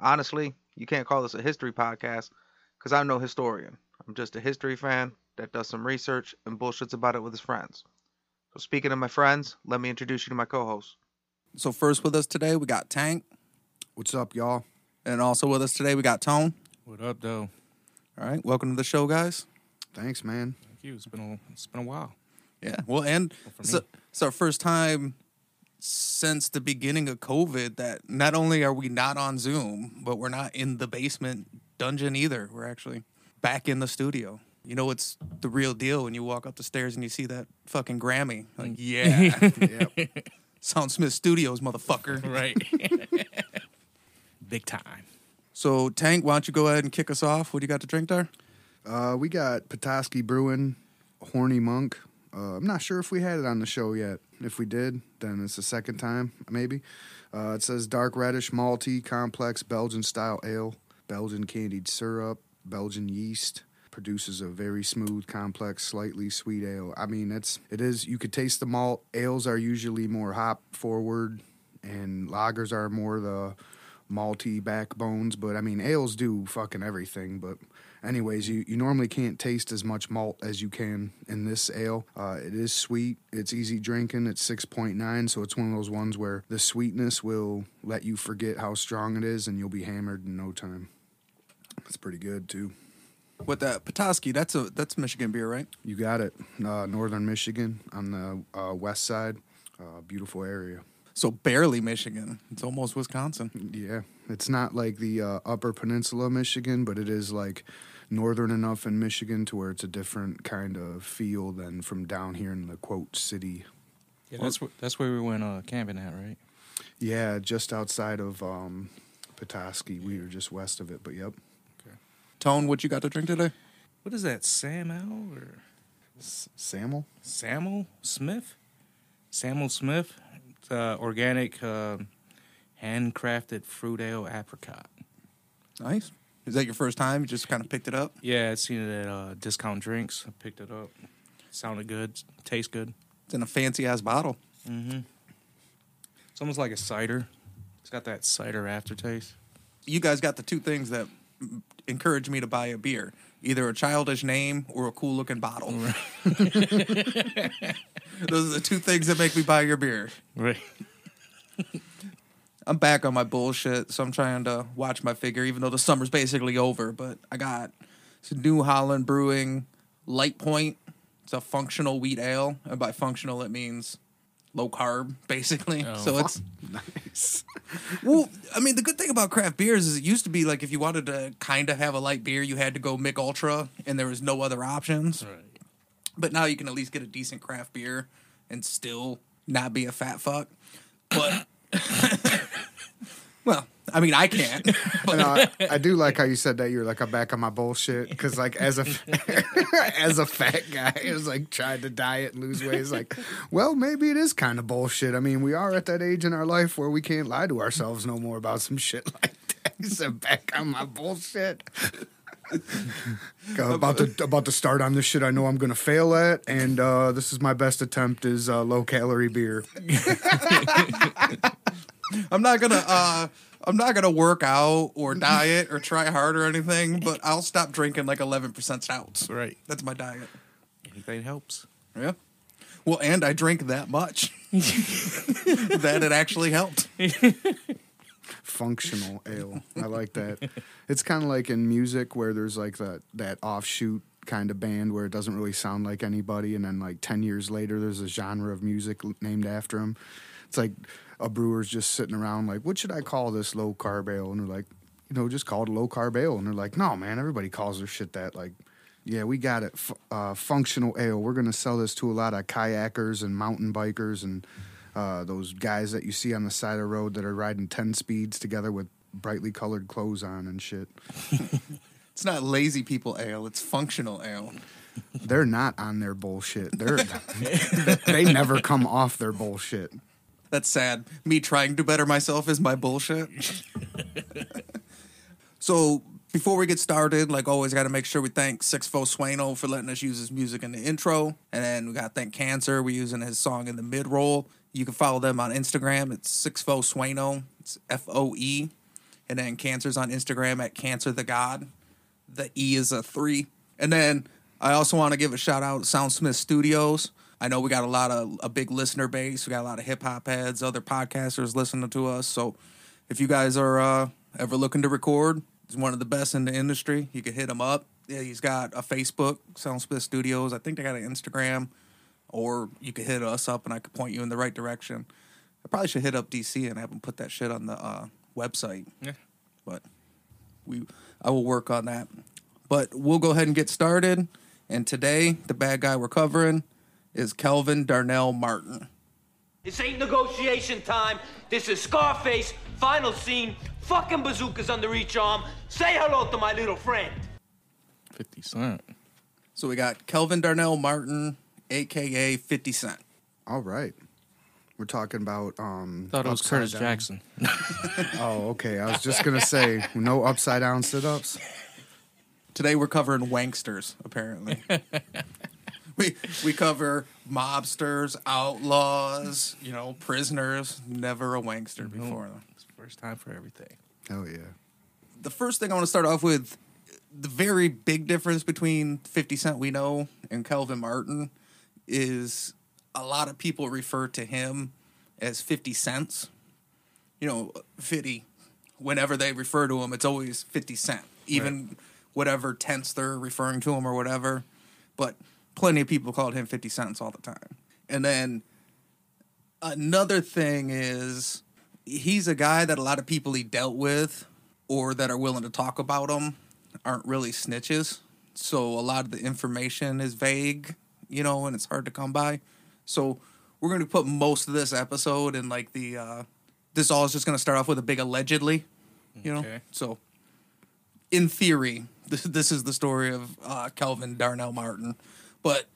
Honestly, you can't call this a history podcast because I'm no historian. I'm just a history fan that does some research and bullshits about it with his friends. So, speaking of my friends, let me introduce you to my co host. So first with us today we got Tank, What's up, y'all? and also with us today we got Tone. What up, though? All right, welcome to the show, guys. Thanks, man. Thank you. It's been a it's been a while. Yeah, well, and for it's, a- it's our first time since the beginning of COVID that not only are we not on Zoom, but we're not in the basement dungeon either. We're actually back in the studio. You know, it's the real deal when you walk up the stairs and you see that fucking Grammy. Like, yeah, Yep. Sound Smith Studios, motherfucker. Right. Big time. So, Tank, why don't you go ahead and kick us off? What do you got to drink there? uh, we got Petoskey Brewing, Horny Monk. Uh, I'm not sure if we had it on the show yet. If we did, then it's the second time, maybe. Uh, it says dark reddish, malty, complex Belgian style ale, Belgian candied syrup, Belgian yeast. Produces a very smooth, complex, slightly sweet ale. I mean, it's it is. You could taste the malt. Ales are usually more hop forward, and lagers are more the malty backbones. But I mean, ales do fucking everything. But anyways, you, you normally can't taste as much malt as you can in this ale. Uh, it is sweet. It's easy drinking. It's six point nine, so it's one of those ones where the sweetness will let you forget how strong it is, and you'll be hammered in no time. It's pretty good too. With that Petoskey, that's a that's Michigan beer, right? You got it. Uh, Northern Michigan on the uh, west side. Uh, beautiful area. So barely Michigan. It's almost Wisconsin. Yeah, it's not like the uh, Upper Peninsula, of Michigan, but it is like northern enough in Michigan to where it's a different kind of feel than from down here in the quote city. Yeah, that's where that's where we went uh, camping at, right? Yeah, just outside of um, Petoskey. We were just west of it, but yep. Okay. Tone, what you got to drink today? What is that? Sam L or S- Samuel? Samuel Smith? Samuel Smith. It's, uh, organic, uh, handcrafted fruit ale apricot. Nice. Is that your first time? You just kind of picked it up? Yeah, I seen it at uh, Discount Drinks. I picked it up. Sounded good. Tastes good. It's in a fancy ass bottle. Mm-hmm. It's almost like a cider. It's got that cider aftertaste. You guys got the two things that encourage me to buy a beer either a childish name or a cool looking bottle. Those are the two things that make me buy your beer. Right. I'm back on my bullshit, so I'm trying to watch my figure, even though the summer's basically over. But I got some New Holland Brewing Light Point. It's a functional wheat ale, and by functional it means low carb, basically. Oh. So it's Nice. well, I mean, the good thing about craft beers is it used to be like if you wanted to kind of have a light beer, you had to go Mick Ultra, and there was no other options. Right. But now you can at least get a decent craft beer and still not be a fat fuck. But well, I mean, I can't. But I, I do like how you said that. You're like, I'm back on my bullshit. Because, like, as a as a fat guy who's like trying to diet and lose weight, it's like, well, maybe it is kind of bullshit. I mean, we are at that age in our life where we can't lie to ourselves no more about some shit like that. He said, back on my bullshit. About to about to start on this shit I know I'm gonna fail at, and uh, this is my best attempt is uh, low calorie beer. I'm not gonna. uh I'm not gonna work out or diet or try hard or anything. But I'll stop drinking like 11 percent stouts. Right. That's my diet. Anything helps. Yeah. Well, and I drink that much that it actually helped. functional ale. I like that. It's kind of like in music where there's like that that offshoot kind of band where it doesn't really sound like anybody, and then like ten years later, there's a genre of music named after them. It's like a brewer's just sitting around like, what should I call this low carb ale? And they're like, you know, just call it a low carb ale. And they're like, no, man, everybody calls their shit that. Like, yeah, we got it. F- uh, functional ale. We're gonna sell this to a lot of kayakers and mountain bikers and uh, those guys that you see on the side of the road that are riding ten speeds together with brightly colored clothes on and shit. It's not lazy people ale, it's functional ale. They're not on their bullshit. They're they never come off their bullshit. That's sad. Me trying to better myself is my bullshit. so before we get started, like always, got to make sure we thank Six Fo Sueno for letting us use his music in the intro, and then we got to thank Cancer. We're using his song in the mid roll. You can follow them on Instagram. It's Six Fo Sueno. It's F O E, and then Cancer's on Instagram at Cancer the God. The E is a three, and then I also want to give a shout out to Soundsmith Studios. I know we got a lot of a big listener base. We got a lot of hip hop heads, other podcasters listening to us. So if you guys are uh, ever looking to record, he's one of the best in the industry. You can hit him up. Yeah, he's got a Facebook, Soundsmith Studios. I think they got an Instagram, or you could hit us up and I could point you in the right direction. I probably should hit up DC and have him put that shit on the uh, website. Yeah. But we, I will work on that. But we'll go ahead and get started. And today, the bad guy we're covering is Kelvin Darnell Martin. This ain't negotiation time. This is Scarface. Final scene. Fucking bazookas under each arm. Say hello to my little friend. 50 Cent. So we got Kelvin Darnell Martin, aka 50 Cent. All right. We're talking about um Thought it was upside Curtis down. Jackson. Oh, okay. I was just gonna say no upside down sit ups. Today we're covering wanksters, apparently. we we cover mobsters, outlaws, you know, prisoners. Never a wankster before. though. It's first time for everything. Hell yeah. the first thing I want to start off with the very big difference between 50 Cent we know and Kelvin Martin is a lot of people refer to him as 50 cents. You know, 50 whenever they refer to him it's always 50 cent even whatever tense they're referring to him or whatever. But plenty of people called him 50 cents all the time. And then another thing is he's a guy that a lot of people he dealt with or that are willing to talk about him aren't really snitches. So a lot of the information is vague, you know, and it's hard to come by. So we're going to put most of this episode in like the uh this all is just going to start off with a big allegedly, you know. Okay. So in theory, this this is the story of uh Kelvin Darnell Martin. But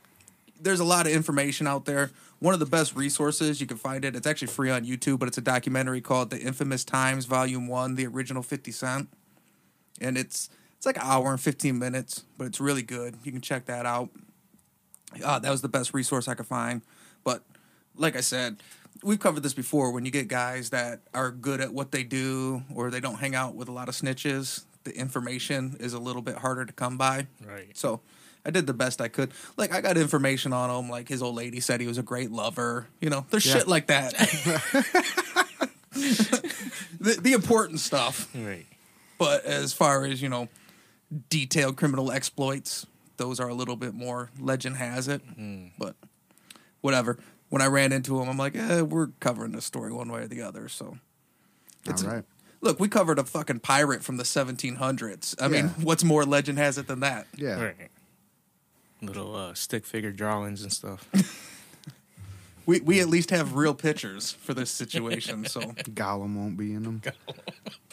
there's a lot of information out there. One of the best resources you can find it. It's actually free on YouTube, but it's a documentary called "The Infamous Times, Volume One: The Original 50 Cent," and it's it's like an hour and 15 minutes, but it's really good. You can check that out. Uh, that was the best resource I could find. But like I said, we've covered this before. When you get guys that are good at what they do, or they don't hang out with a lot of snitches, the information is a little bit harder to come by. Right. So I did the best I could. Like I got information on him. Like his old lady said he was a great lover. You know, there's shit like that. the, the important stuff. Right. But as far as you know, detailed criminal exploits, those are a little bit more legend has it. But whatever. When I ran into him, I'm like, eh, we're covering this story one way or the other. So It's- All right. look, we covered a fucking pirate from the 1700s. I mean, what's more legend has it than that? Yeah. Right. Little uh, stick figure drawings and stuff. We we at least have real pictures for this situation. So Gollum won't be in them.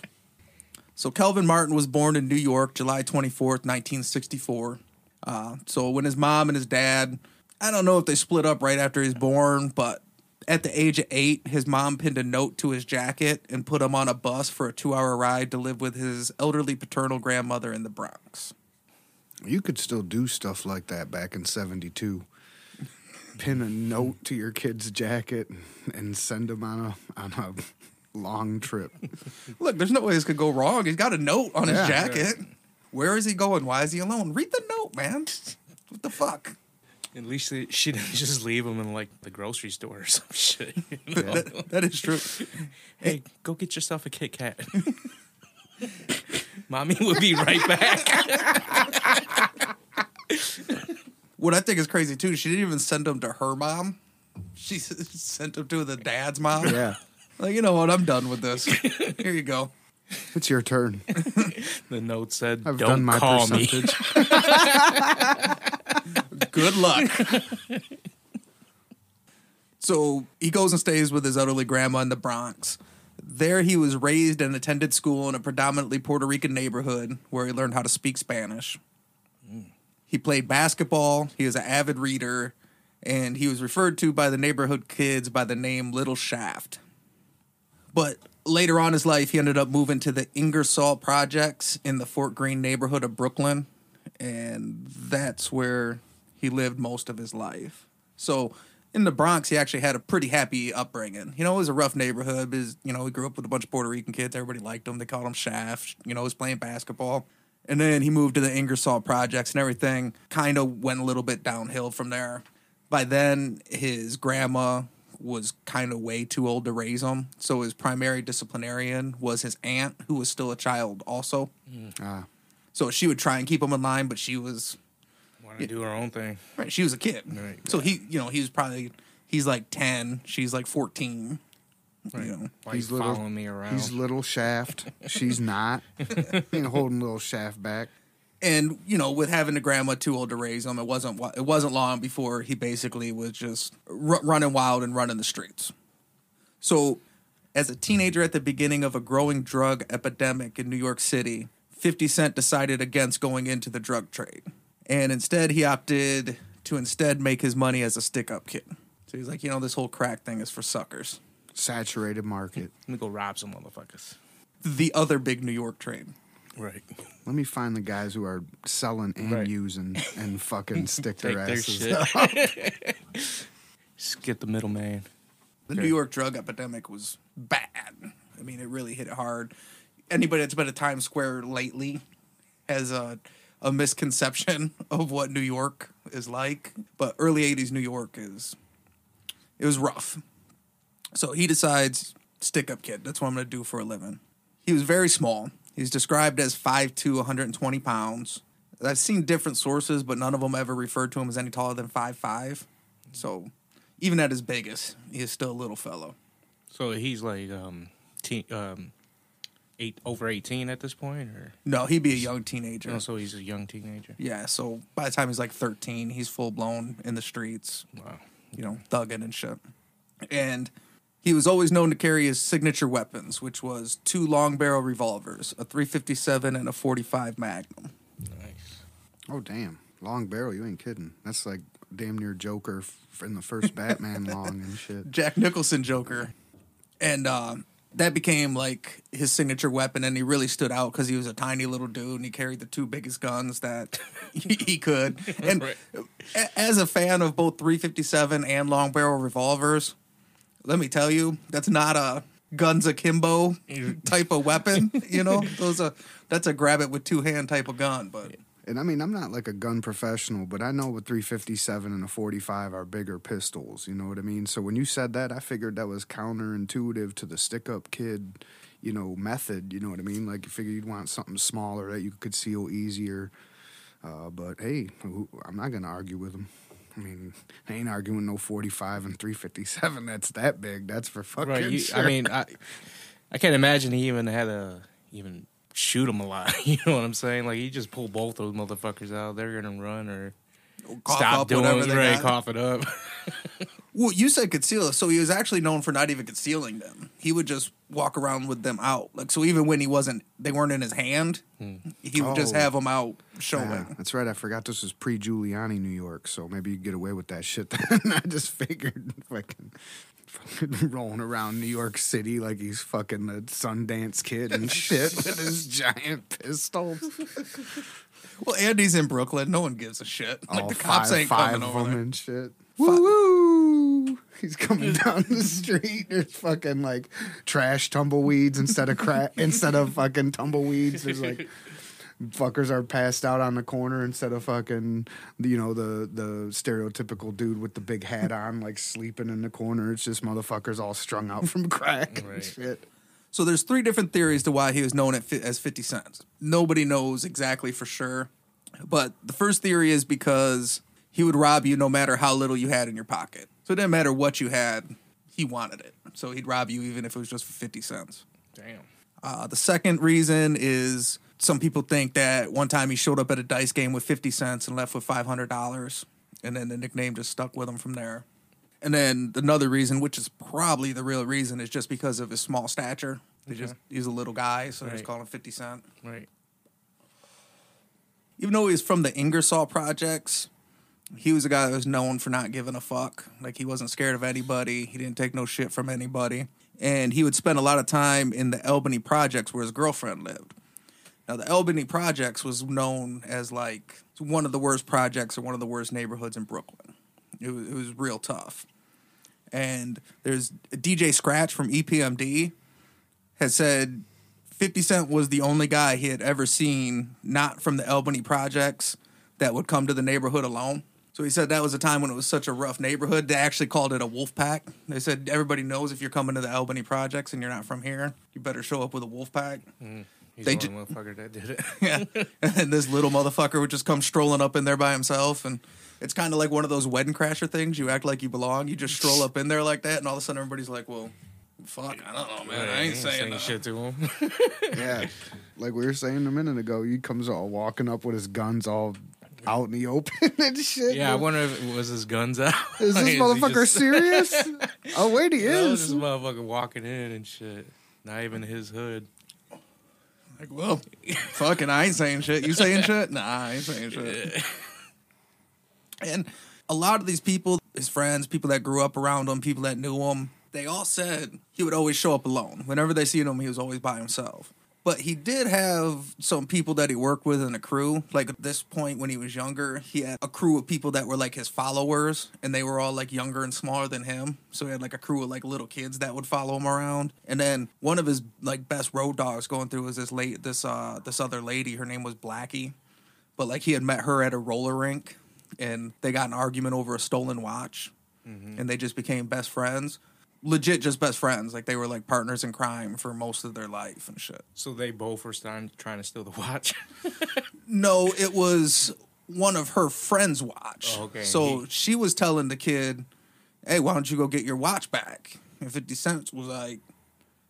so Kelvin Martin was born in New York, July 24th, 1964. Uh, so when his mom and his dad, I don't know if they split up right after he was born, but at the age of eight, his mom pinned a note to his jacket and put him on a bus for a two hour ride to live with his elderly paternal grandmother in the Bronx. You could still do stuff like that back in '72. Pin a note to your kid's jacket and send him on a on a long trip. Look, there's no way this could go wrong. He's got a note on his Yeah. jacket. Where is he going? Why is he alone? Read the note, man. What the fuck? At least they- she didn't just leave him in like the grocery store or some shit. you know? That- that is true. hey, go get yourself a Kit Kat. Mommy will be right back. What I think is crazy too, she didn't even send them to her mom. She sent them to the dad's mom. Yeah, Like, you know what? I'm done with this. Here you go. it's your turn. The note said, I've "Don't done my call me." Good luck. so he goes and stays with his elderly grandma in the Bronx. There he was raised and attended school in a predominantly Puerto Rican neighborhood where he learned how to speak Spanish. He played basketball, he was an avid reader, and he was referred to by the neighborhood kids by the name Little Shaft. But later on in his life, he ended up moving to the Ingersoll projects in the Fort Greene neighborhood of Brooklyn, and that's where he lived most of his life. So in the Bronx, he actually had a pretty happy upbringing. You know, it was a rough neighborhood. Because, you know, he grew up with a bunch of Puerto Rican kids. Everybody liked him. They called him Shaft. You know, he was playing basketball. And then he moved to the Ingersoll projects, and everything kind of went a little bit downhill from there. By then, his grandma was kind of way too old to raise him. So his primary disciplinarian was his aunt, who was still a child also. Ah, So she would try and keep him in line, but she was Want to do her own thing. Right, she was a kid. Right. So he, you know, he was probably he's like ten, she's like fourteen. Right. You know, Why He's little- following me around? he's little Shaft. She's not. Ain't holding little Shaft back. and you know, with having a grandma too old to raise him, it wasn't it wasn't long before he basically was just r- running wild and running the streets. So, as a teenager at the beginning of a growing drug epidemic in New York City, 50 Cent decided against going into the drug trade. And instead, he opted to instead make his money as a stick up kid. So he's like, you know, this whole crack thing is for suckers. Saturated market. Let me go rob some motherfuckers. The other big New York trade. Right. Let me find the guys who are selling and Right. using and fucking stick Take their their asses shit. up. Skip the middleman. The New York drug epidemic was bad. I mean, it really hit it hard. Anybody that's been to Times Square lately has a a misconception of what New York is like. But early '80s New York is it was rough. So he decides stick up kid. That's what I'm going to do for a living. He was very small. He's described as 5'2", 120 pounds. I've seen different sources, but none of them ever referred to him as any taller than 5'5". So even at his biggest, he is still a little fellow. So he's like um, teen, um, eight over eighteen at this point, or No, he'd be a young teenager. oh, so he's a young teenager. Yeah, so by the time he's like 13, he's full blown in the streets, Wow. you know, thugging and shit. And he was always known to carry his signature weapons, which was two long barrel revolvers, a 357 and a 45 Magnum. Nice. Oh damn, long barrel. You ain't kidding. That's like damn near Joker f- in the first Batman long and shit. Jack Nicholson Joker. And uh, that became like his signature weapon, and he really stood out because he was a tiny little dude and he carried the two biggest guns that he, he could. And Right. as a fan of both 357 and long barrel revolvers, let me tell you, that's not a guns akimbo type of weapon. You know, those are that's a grab it with two hand type of gun. But And I mean, I'm not like a gun professional, but I know a 357 and a 45 are bigger pistols. You know what I mean? So when you said that, I figured that was counterintuitive to the stick up kid, you know, method. You know what I mean? Like you figure you'd want something smaller that you could conceal easier. Uh, but hey, I'm not gonna argue with him. I mean, I ain't arguing no 45 and 357. That's that big. That's for fucking Right. You, sure. I mean, I I can't imagine he even had a even shoot him a lot. You know what I'm saying? Like you just pull both those motherfuckers out. They're gonna run or cough stop up doing whatever they right, got. cough it up. Well, you said conceal, so he was actually known for not even concealing them. He would just walk around with them out. Like so, even when he wasn't, they weren't in his hand. Hmm. He would just Oh. have them out showing. Yeah, that's right. I forgot this was pre Giuliani New York, so maybe you get away with that shit. Then I just figured fucking, fucking rolling around New York City like he's fucking a Sundance kid and shit with his giant pistols. Well, Andy's in Brooklyn. No one gives a shit. Like the cops ain't five coming of over them there. and shit. Woo woo! He's coming down the street. There's fucking like trash tumbleweeds instead of crack instead of fucking tumbleweeds. There's like fuckers are passed out on the corner instead of fucking you know the the stereotypical dude with the big hat on like sleeping in the corner. It's just motherfuckers all strung out from crack and Right. shit. So there's three different theories to why he was known as 50 Cent. Nobody knows exactly for sure. But the first theory is because he would rob you no matter how little you had in your pocket. So it didn't matter what you had, he wanted it. So he'd rob you even if it was just for 50 cents. Damn. Uh, the second reason is some people think that one time he showed up at a dice game with 50 cents and left with $500. And then the nickname just stuck with him from there. And then another reason, which is probably the real reason, is just because of his small stature. He just he's a little guy, so they just Right. call him Fifty Cent. Right. Even though he's from the Ingersoll projects, he was a guy that was known for not giving a fuck. Like he wasn't scared of anybody. He didn't take no shit from anybody. And he would spend a lot of time in the Albany projects where his girlfriend lived. Now the Albany projects was known as like one of the worst projects or one of the worst neighborhoods in Brooklyn. It was, it was real tough. And there's DJ Scratch from EPMD has said 50 Cent was the only guy he had ever seen not from the Albany projects that would come to the neighborhood alone. So he said that was a time when it was such a rough neighborhood. They actually called it a wolf pack. They said everybody knows if you're coming to the Albany projects and you're not from here, you better show up with a wolf pack. Mm-hmm. He's They the ju- motherfucker that did it. Yeah. and this little motherfucker would just come strolling up in there by himself. And it's kind of like one of those wedding crasher things. You act like you belong. You just stroll up in there like that. And all of a sudden everybody's like, well, fuck, I don't know, man. I ain't saying nothing. shit to him. Yeah, like we were saying a minute ago, he comes all walking up with his guns all out in the open and shit. yeah, I wonder if it was his guns out. Is this he motherfucker just- serious? oh wait, he is. this motherfucker walking in and shit. Not even his hood. Like, well, fucking, I ain't saying shit. You saying shit? Nah, I ain't saying shit. And a lot of these people, his friends, people that grew up around him, people that knew him, they all said he would always show up alone. Whenever they seen him, he was always by himself. But he did have some people that he worked with in a crew. Like at this point, when he was younger, he had a crew of people that were like his followers, and they were all like younger and smaller than him. So he had like a crew of like little kids that would follow him around. And then one of his like best road dogs going through was this late this uh this other lady. Her name was Blackie but like he had met her at a roller rink and they got an argument over a stolen watch and they just became best friends legit just best friends like they were like partners in crime for most of their life and shit So they both were starting, trying to steal the watch. no it was one of her friends watch Oh, okay. so He- she was telling the kid hey why don't you go get your watch back and 50 cents was like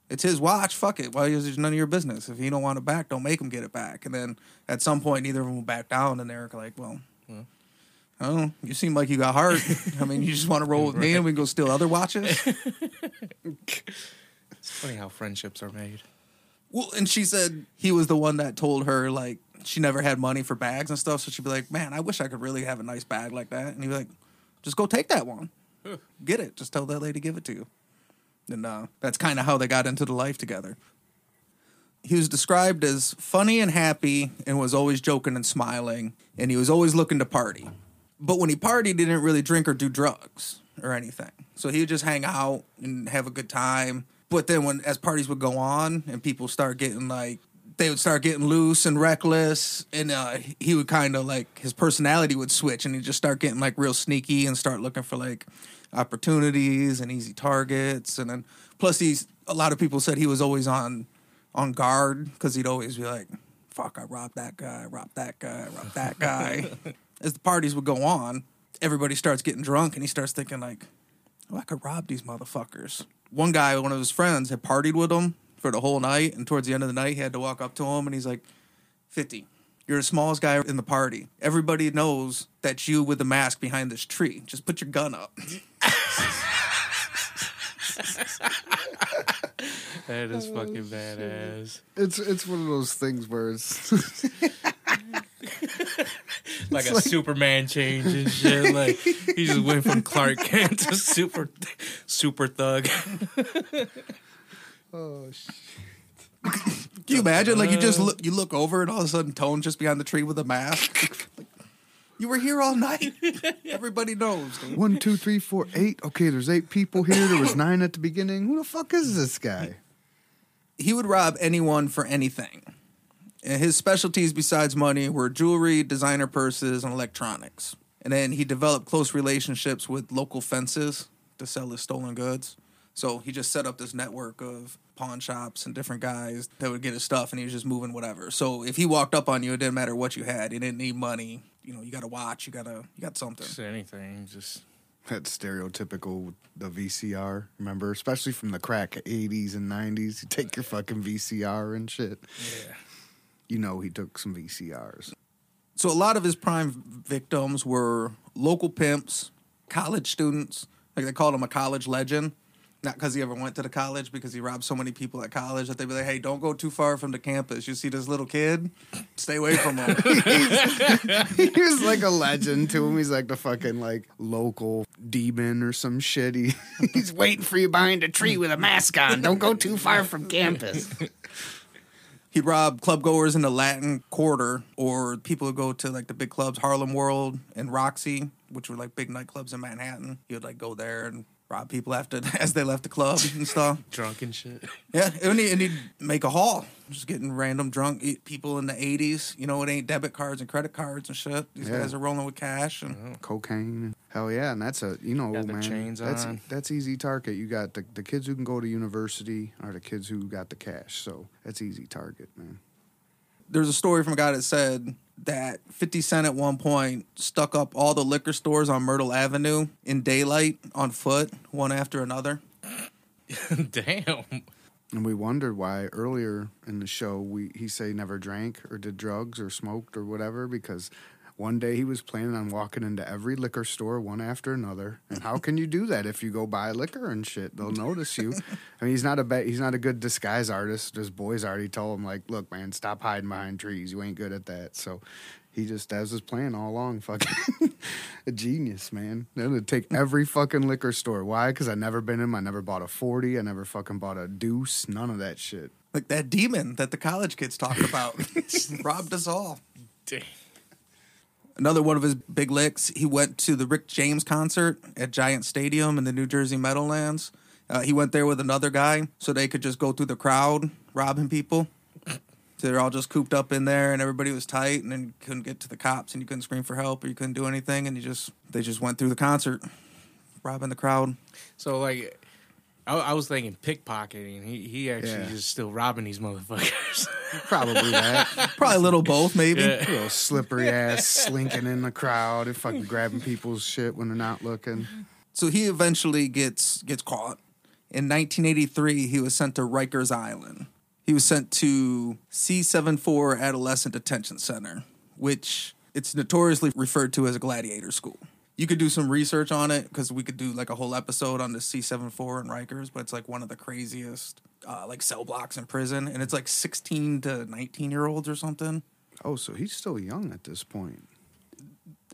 it's his watch. Fuck it. Why is it none of your business? If he don't want it back, don't make him get it back. And then at some point, neither of them will back down, and they're like, "Well, oh, you seem like you got heart. I mean, you just want to roll with me, and we can go steal other watches." It's funny how friendships are made. well, and she said he was the one that told her like she never had money for bags and stuff, so she'd be like, "Man, I wish I could really have a nice bag like that." And he'd be like, "Just go take that one, get it. Just tell that lady give it to you." And uh, that's kind of how they got into the life together. He was described as funny and happy and was always joking and smiling, and he was always looking to party. But when he partied, he didn't really drink or do drugs or anything. So he would just hang out and have a good time. But then when as parties would go on and people start getting like they would start getting loose and reckless and uh, he would kind of like his personality would switch and he'd just start getting like real sneaky and start looking for like opportunities and easy targets and then plus he's a lot of people said he was always on on guard because he'd always be like fuck i robbed that guy robbed that guy robbed that guy as the parties would go on everybody starts getting drunk and he starts thinking like oh i could rob these motherfuckers. One guy one of his friends had partied with him for the whole night and towards the end of the night he had to walk up to him and he's like 50 you're the smallest guy in the party. Everybody knows that's you with the mask behind this tree. Just put your gun up. That is oh, fucking badass. It's it's one of those things where it's Like a Superman change and shit. Like he just went from Clark Kent to super super thug. oh shit. Can you imagine? Like you just look, you look over, and all of a sudden, Tone just behind the tree with a mask. Like, you were here all night. Everybody knows. dude. One, two, three, four, eight. Okay, there's eight people here. There was nine at the beginning. Who the fuck is this guy? He would rob anyone for anything. And his specialties, besides money, were jewelry, designer purses, and electronics. And then he developed close relationships with local fences to sell his stolen goods. So he just set up this network of pawn shops and different guys that would get his stuff, and he was just moving whatever. So if he walked up on you, it didn't matter what you had. He didn't need money. You know, you got a watch, you got a, you got something. Just anything. Just That stereotypical the VCR. Remember, especially from the crack '80s and '90s. You take your fucking VCR and shit. yeah. You know he took some VCRs. So a lot of his prime victims were local pimps, college students, Like they called him a college legend. Not because he ever went to the college, because he robbed so many people at college that they'd be like, "Hey, don't go too far from the campus. You see this little kid, stay away from him." he was like a legend to him. He's like the fucking like local demon or some shit. He, he's waiting for you behind a tree with a mask on. Don't go too far from campus. He'd rob club goers in the Latin Quarter or people who go to like the big clubs, Harlem World and Roxy, which were like big nightclubs in Manhattan. He would like go there and rob people after as they left the club and stuff. Drunk and shit. Yeah, and, he, and he'd make a haul, just getting random drunk people in the '80s. You know, it ain't debit cards and credit cards and shit. These Yeah. guys are rolling with cash, and oh. Cocaine. Hell yeah, and that's a you know Got their man. chains that's on. that's easy target. You got the the kids who can go to university are the kids who got the cash. So that's easy target, man. There's a story from a guy that said that 50 Cent at one point stuck up all the liquor stores on Myrtle Avenue in daylight on foot, one after another. Damn. And we wondered why earlier in the show we he say never drank or did drugs or smoked or whatever because one day he was planning on walking into every liquor store one after another. And how can you do that if you go buy liquor and shit? They'll notice you. I mean, he's not a ba- he's not a good disguise artist. His boys already told him like, "Look, man, stop hiding behind trees. You ain't good at that." So he just that was his plan all along. Fucking a genius, man. They're gonna take every fucking liquor store. Why? Because I never been in. 'em. I never bought a forty. I never fucking bought a deuce. None of that shit. Like that demon that the college kids talk about. Robbed us all. Damn. Another one of his big licks, he went to the Rick James concert at Giant Stadium in the New Jersey Meadowlands. Uh, he went there with another guy so they could just go through the crowd robbing people. So they're all just cooped up in there and everybody was tight and then couldn't get to the cops and you couldn't scream for help or you couldn't do anything and you just they just went through the concert robbing the crowd. So like, I, I was thinking pickpocketing. He he actually Yeah. just still robbing these motherfuckers. Probably that. Probably a little both maybe. Yeah. Little slippery ass slinking in the crowd and fucking grabbing people's shit when they're not looking. So he eventually gets gets caught. In 1983, he was sent to Rikers Island. He was sent to C74 Adolescent Detention Center, which it's notoriously referred to as a gladiator school. You could do some research on it because we could do like a whole episode on the C74 and Rikers, but it's like one of the craziest uh, like cell blocks in prison, and it's like 16 to 19 year olds or something. Oh, so he's still young at this point.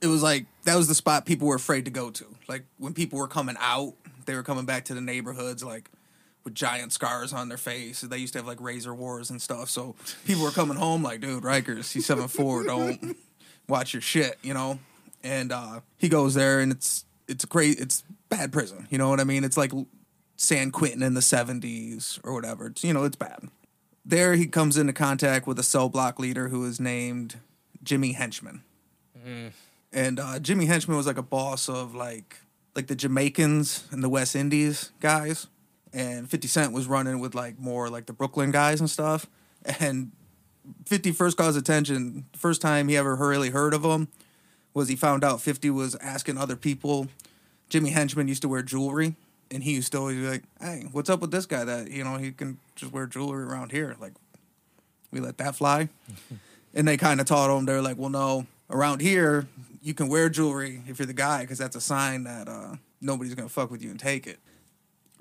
it was like that was the spot people were afraid to go to. Like when people were coming out, they were coming back to the neighborhoods like with giant scars on their face. They used to have like razor wars and stuff. So people were coming home like, dude, Rikers, C seven four, don't watch your shit, you know. And uh, he goes there, and it's it's a great, it's bad prison. You know what I mean? It's like San Quentin in the seventies or whatever. It's you know, it's bad. There, he comes into contact with a cell block leader who is named Jimmy Henchman and uh, Jimmy Henchman was like a boss of like like the Jamaicans and the West Indies guys, and Fifty Cent was running with like more like the Brooklyn guys and stuff. And Fifty first caused attention. First time he ever really heard of him was he found out Fifty was asking other people. Jimmy Henchman used to wear jewelry, and he used to always be like, "Hey, what's up with this guy? That you know he can just wear jewelry around here? Like, we let that fly." and they kind of taught him. They're like, "Well, no, around here you can wear jewelry if you're the guy because that's a sign that uh, nobody's gonna fuck with you and take it."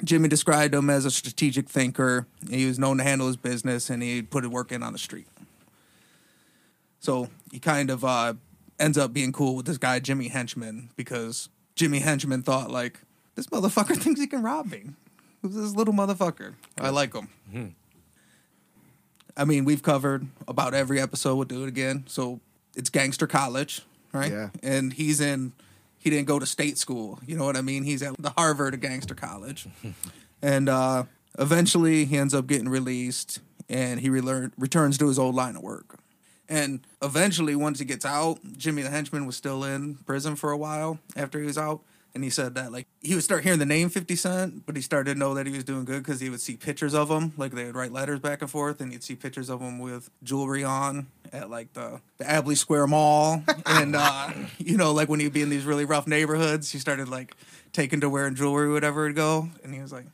Jimmy described him as a strategic thinker. He was known to handle his business, and he put his work in on the street. So he kind of uh, ends up being cool with this guy Jimmy Henchman because Jimmy Henchman thought like this motherfucker thinks he can rob me. Who's this little motherfucker? I like him. I mean, we've covered about every episode. We'll do it again. So it's Gangster College, right? Yeah. And he's in. He didn't go to state school. You know what I mean? He's at the Harvard of Gangster College, and uh, eventually he ends up getting released, and he relearn, returns to his old line of work. And eventually, once he gets out, Jimmy the henchman was still in prison for a while after he was out. And he said that like he would start hearing the name Fifty Cent, but he started to know that he was doing good because he would see pictures of him, like they would write letters back and forth, and you'd see pictures of him with jewelry on at like the the Albee Square Mall, and uh, you know, like when he'd be in these really rough neighborhoods, he started like taking to wearing jewelry, whatever would go, and he was like,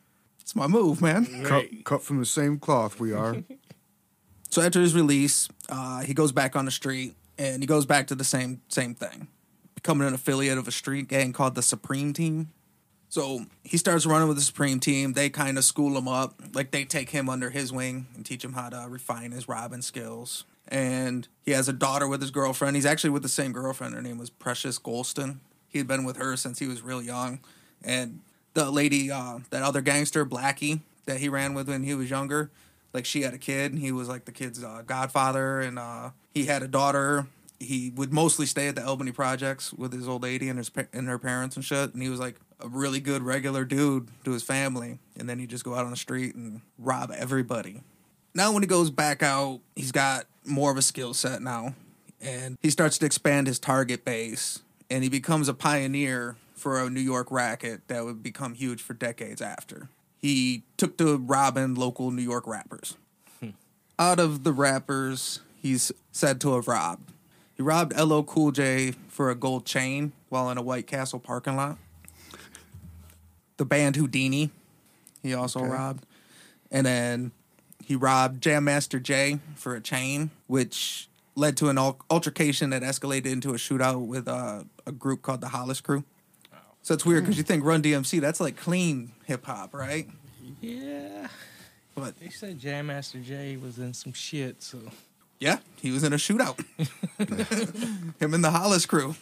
"It's my move, man." Cut, cut from the same cloth we are. So after his release, uh, he goes back on the street and he goes back to the same same thing, becoming an affiliate of a street gang called the Supreme Team. So he starts running with the Supreme team. They kind of school him up. Like they take him under his wing and teach him how to refine his robbing skills. And he has a daughter with his girlfriend. He's actually with the same girlfriend. Her name was Precious Golston. He had been with her since he was real young. And the lady, uh, that other gangster, Blackie, that he ran with when he was younger, like she had a kid. And he was like the kid's uh, godfather. And uh, he had a daughter. He would mostly stay at the Albany Projects with his old lady and his and her parents and shit. And he was like a really good regular dude to his family. And then he'd just go out on the street and rob everybody. Now, when he goes back out, he's got more of a skill set now. And he starts to expand his target base. And he becomes a pioneer for a New York racket that would become huge for decades after. He took to robbing local New York rappers. Out of the rappers he's said to have robbed, he robbed LL Cool J for a gold chain while in a White Castle parking lot. The band Whodini, he also Okay. robbed. And then he robbed Jam Master Jay for a chain, which led to an altercation that escalated into a shootout with uh, a group called the Hollis Crew. So it's weird because mm. you think Run DMC, that's like clean hip hop, right? Yeah. But They said Jam Master Jay was in some shit, so yeah, he was in a shootout. Him and the Hollis Crew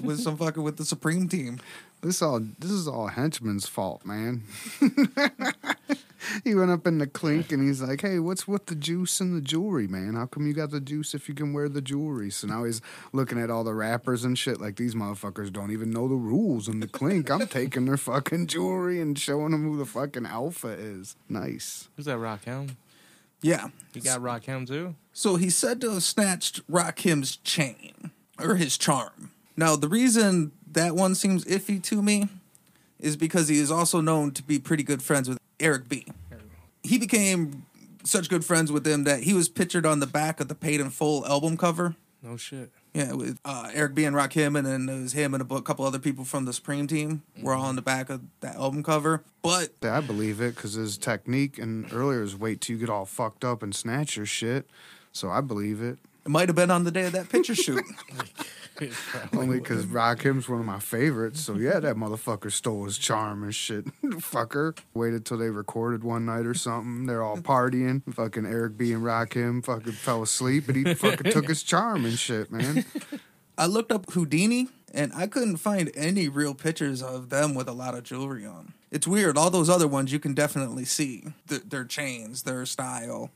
was some fucking with the Supreme team. This all this is all henchman's fault, man. he went up in the clink and he's like, "Hey, what's with the juice and the jewelry, man? How come you got the juice if you can wear the jewelry?" So now he's looking at all the rappers and shit like these motherfuckers don't even know the rules in the clink. I'm taking their fucking jewelry and showing them who the fucking alpha is. Nice. who's that Rakim? Yeah. You got Rakim too? So he's said to have snatched Rakim's chain or his charm. Now, the reason that one seems iffy to me is because he is also known to be pretty good friends with Eric B. He became such good friends with him that he was pictured on the back of the Paid in Full album cover. No shit. Yeah, with uh, Eric B and Rakim, and then it was him and a couple other people from the Supreme team were all on the back of that album cover. But Yeah, I believe it because his technique and earlier is wait till you get all fucked up and snatch your shit. So I believe it. it might have been on the day of that picture shoot. Only because Rakim's one of my favorites. So yeah, that motherfucker stole his charm and shit. Fucker. Waited till they recorded one night or something. They're all partying. Fucking Eric B and Rakim fucking fell asleep and he fucking took his charm and shit, man. I looked up Whodini and I couldn't find any real pictures of them with a lot of jewelry on. It's weird. All those other ones you can definitely see th- their chains, their style.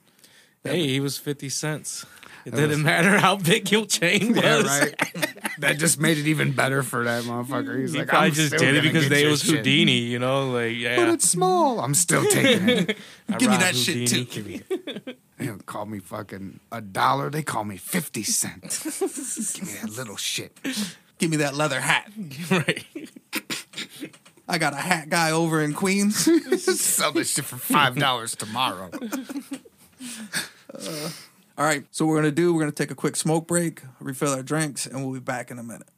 Hey, he was fifty cents. It didn't matter how big your chain was. Yeah, right. that just made it even better for that motherfucker. He's He like, probably I'm just still did it gonna because get they your was shit. Whodini, you know, like yeah. But it's small. I'm still taking it. I Give me robbed that shit, Whodini. too. Give me- They don't call me fucking a dollar. They call me 50 cents. Give me that little shit. Give me that leather hat. right. I got a hat guy over in Queens. Sell this shit for $5 tomorrow. All right, so we're gonna do, we're gonna take a quick smoke break, refill our drinks, and we'll be back in a minute.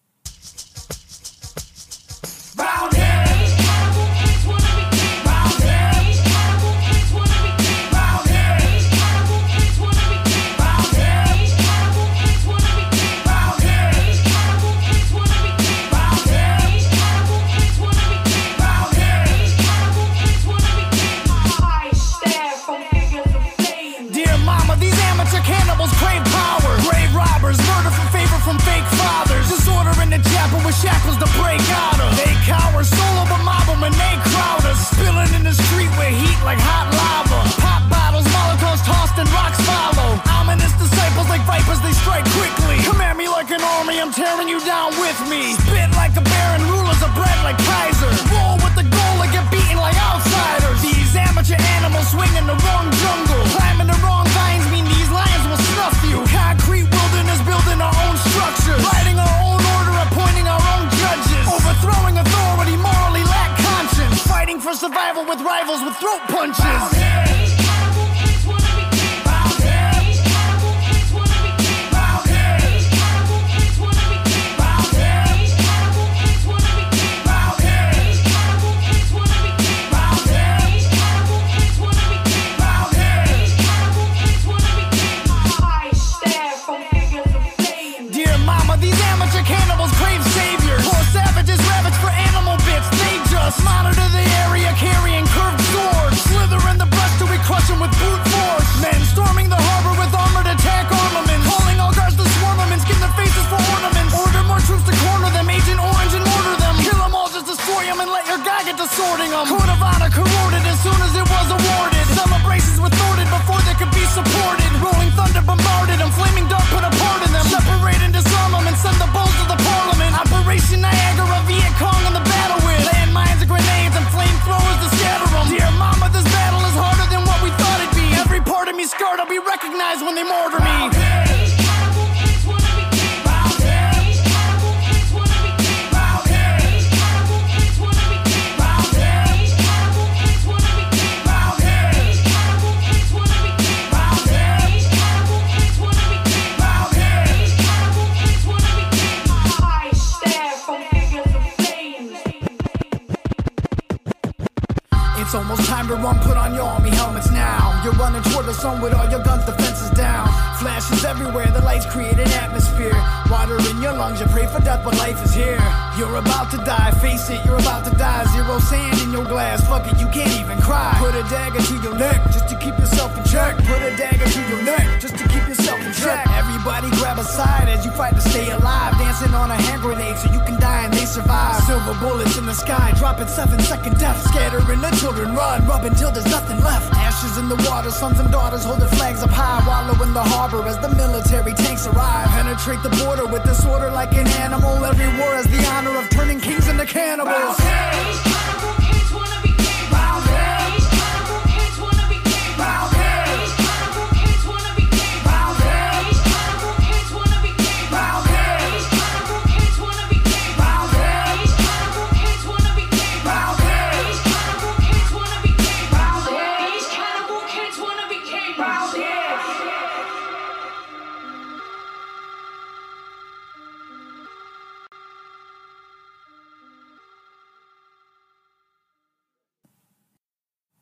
With me. Spit like a baron, rulers are bred like Kaiser. Roll with the goal and get beaten like outsiders. These amateur animals swing in the wrong jungle. Climbing the wrong vines mean these lions will snuff you. Concrete wilderness building our own structures. Writing our own order, appointing our own judges. Overthrowing authority, morally lack conscience. Fighting for survival with rivals with throat punches.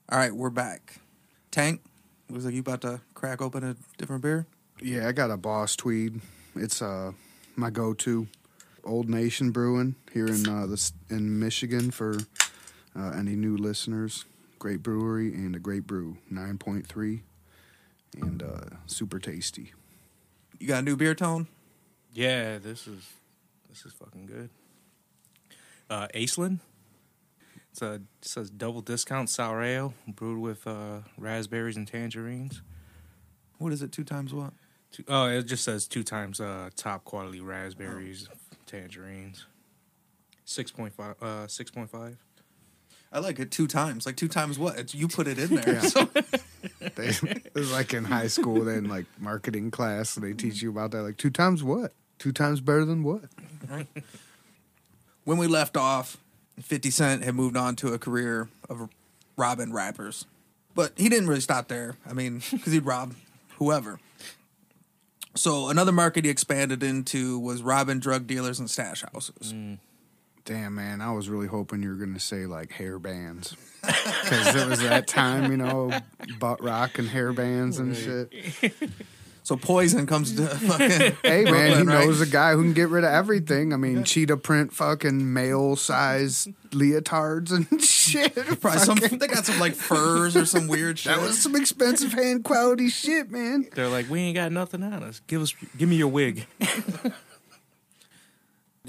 All right, we're back. Tank, looks like you about to crack open a different beer. Yeah, I got a Boss Tweed. It's uh my go-to. Old Nation Brewing here in uh, this in Michigan for uh, any new listeners. Great brewery and a great brew. Nine point three, and uh, super tasty. You got a new beer tone? Yeah, this is this is fucking good. Uh Aislinn. It's a it says double discount sour ale brewed with uh, raspberries and tangerines. What is it? Two times what? Two, oh, it just says two times uh, top quality raspberries, tangerines. Six point five. Uh, six point five. I like it two times. Like two times what? It's you put it in there. Yeah. So They, it was like in high school, then like marketing class, and they teach you about that. Like two times what? Two times better than what? when we left off, 50 Cent had moved on to a career of robbing rappers. But he didn't really stop there. I mean, because he'd rob whoever. So another market he expanded into was robbing drug dealers and stash houses. Mm. Damn, man, I was really hoping you were gonna say like hair bands, because it was that time, you know, butt rock and hair bands and shit. So Poison comes to fucking Hey, man, he Brooklyn, right? knows a guy who can get rid of everything. I mean, cheetah print, fucking male size leotards and shit. Probably some, they got some like furs or some weird shit. That was some expensive hand quality shit, man. They're like, we ain't got nothing on us. Give us, give me your wig.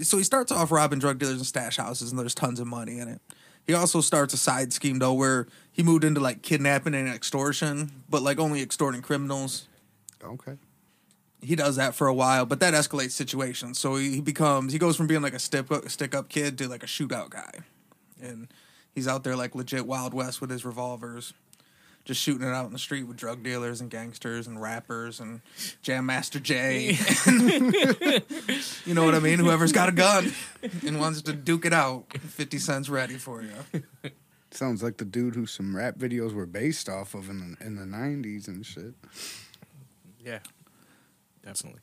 so he starts off robbing drug dealers and stash houses, and there's tons of money in it. He also starts a side scheme though, where he moved into like kidnapping and extortion, but like only extorting criminals. Okay. He does that for a while, but that escalates situations. So he, he becomes he goes from being like a stick up, stick up kid to like a shootout guy, and he's out there like legit Wild West with his revolvers, just shooting it out in the street with drug dealers and gangsters and rappers and Jam Master Jay. you know what I mean? Whoever's got a gun and wants to duke it out, fifty cents ready for you. Sounds like the dude who some rap videos were based off of in the, in the 90s and shit. Yeah, definitely.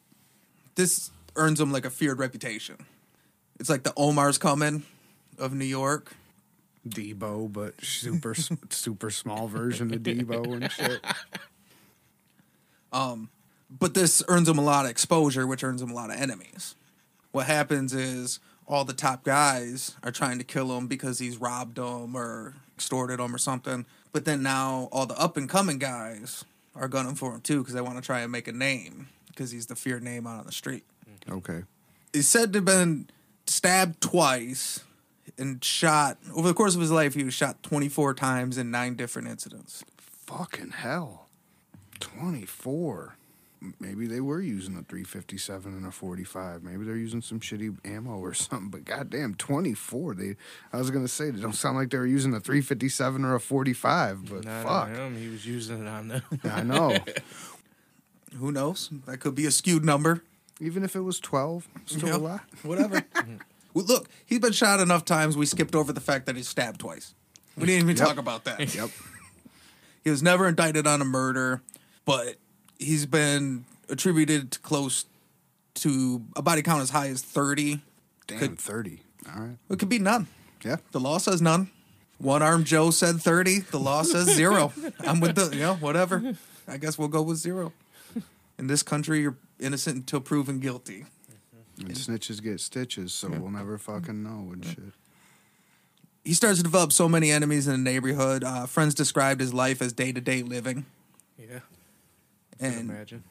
This earns him like a feared reputation. It's like the Omar's coming of New York. Debo, but super super small version of Debo and shit. Um, but this earns him a lot of exposure, which earns him a lot of enemies. What happens is all the top guys are trying to kill him because he's robbed them or extorted them or something. But then now all the up and coming guys are gunning for him too because they want to try and make a name because he's the feared name out on the street. Mm-hmm. Okay. He's said to have been stabbed twice and shot over the course of his life. He was shot 24 times in nine different incidents. Fucking hell. 24. Maybe they were using a 357 and a 45. Maybe they're using some shitty ammo or something. But goddamn, 24. They I was going to say they don't sound like they were using a 357 or a 45, but Not fuck. him. He was using it on them. I know. Who knows? That could be a skewed number. Even if it was 12, still Yeah, a lot. Whatever. well, look, he's been shot enough times. We skipped over the fact that he's stabbed twice. We didn't even Yep. talk about that. Yep. He was never indicted on a murder, but he's been attributed to close to a body count as high as 30. Damn, Could- 30. All right. It could be none. Yeah. The law says none. One arm Joe said 30. The law says zero. I'm with the, you know, whatever. I guess we'll go with zero. In this country, you're innocent until proven guilty. And snitches get stitches, so we'll never fucking know and shit. He starts to develop so many enemies in the neighborhood. Uh, friends described his life as day to day living. Yeah. I can And imagine.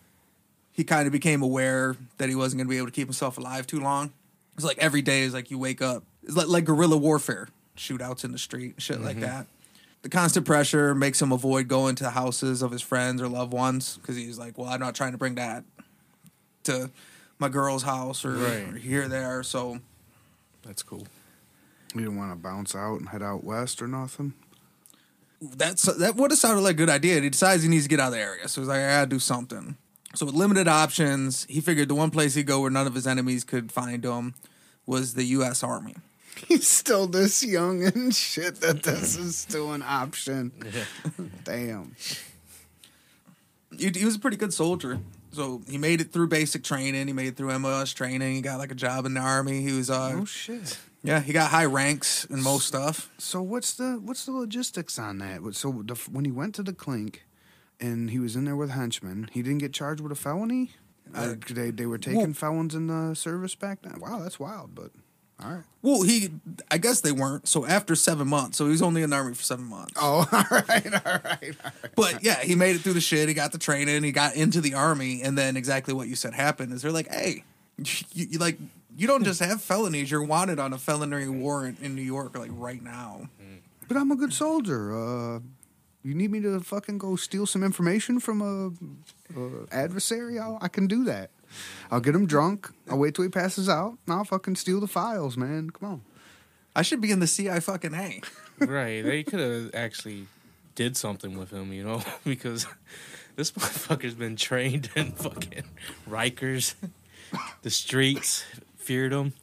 he kind of became aware that he wasn't going to be able to keep himself alive too long. It's like every day is like you wake up. It's like, like guerrilla warfare, shootouts in the street, shit like mm-hmm. that. The constant pressure makes him avoid going to the houses of his friends or loved ones because he's like, well, I'm not trying to bring that to my girl's house or, Right. or here, there. So That's cool. You didn't want to bounce out and head out west or nothing? That's that would have sounded like a good idea. He decides he needs to get out of the area, so he's like, I gotta do something. So with limited options, he figured the one place he'd go where none of his enemies could find him was the U.S. Army. He's still this young and shit that this is still an option. Damn. He, he was a pretty good soldier. So he made it through basic training. He made it through MOS training. He got like a job in the army. He was uh Oh shit. Yeah he got high ranks in most stuff. So what's the what's the logistics on that? So the, when he went to the clink, and he was in there with henchmen, he didn't get charged with a felony. Or uh, they they were taking well- felons in the service back then. Wow, that's wild. But all right. Well, he I guess they weren't. So after seven months, so he was only in the army for seven months. Oh, all right, all right, all right. But yeah, he made it through the shit. He got the training. He got into the army, and then exactly what you said happened is they're like, "Hey, you, you like you don't just have felonies. You're wanted on a felony warrant in New York like right now." But I'm a good soldier. Uh, you need me to fucking go steal some information from a, a adversary? I'll, I can do that. I'll get him drunk. I'll wait till he passes out. And I'll fucking steal the files, man. Come on. I should be in the CI fucking A. right. They could have actually did something with him, you know, because this motherfucker's been trained in fucking Rikers, the streets, feared him.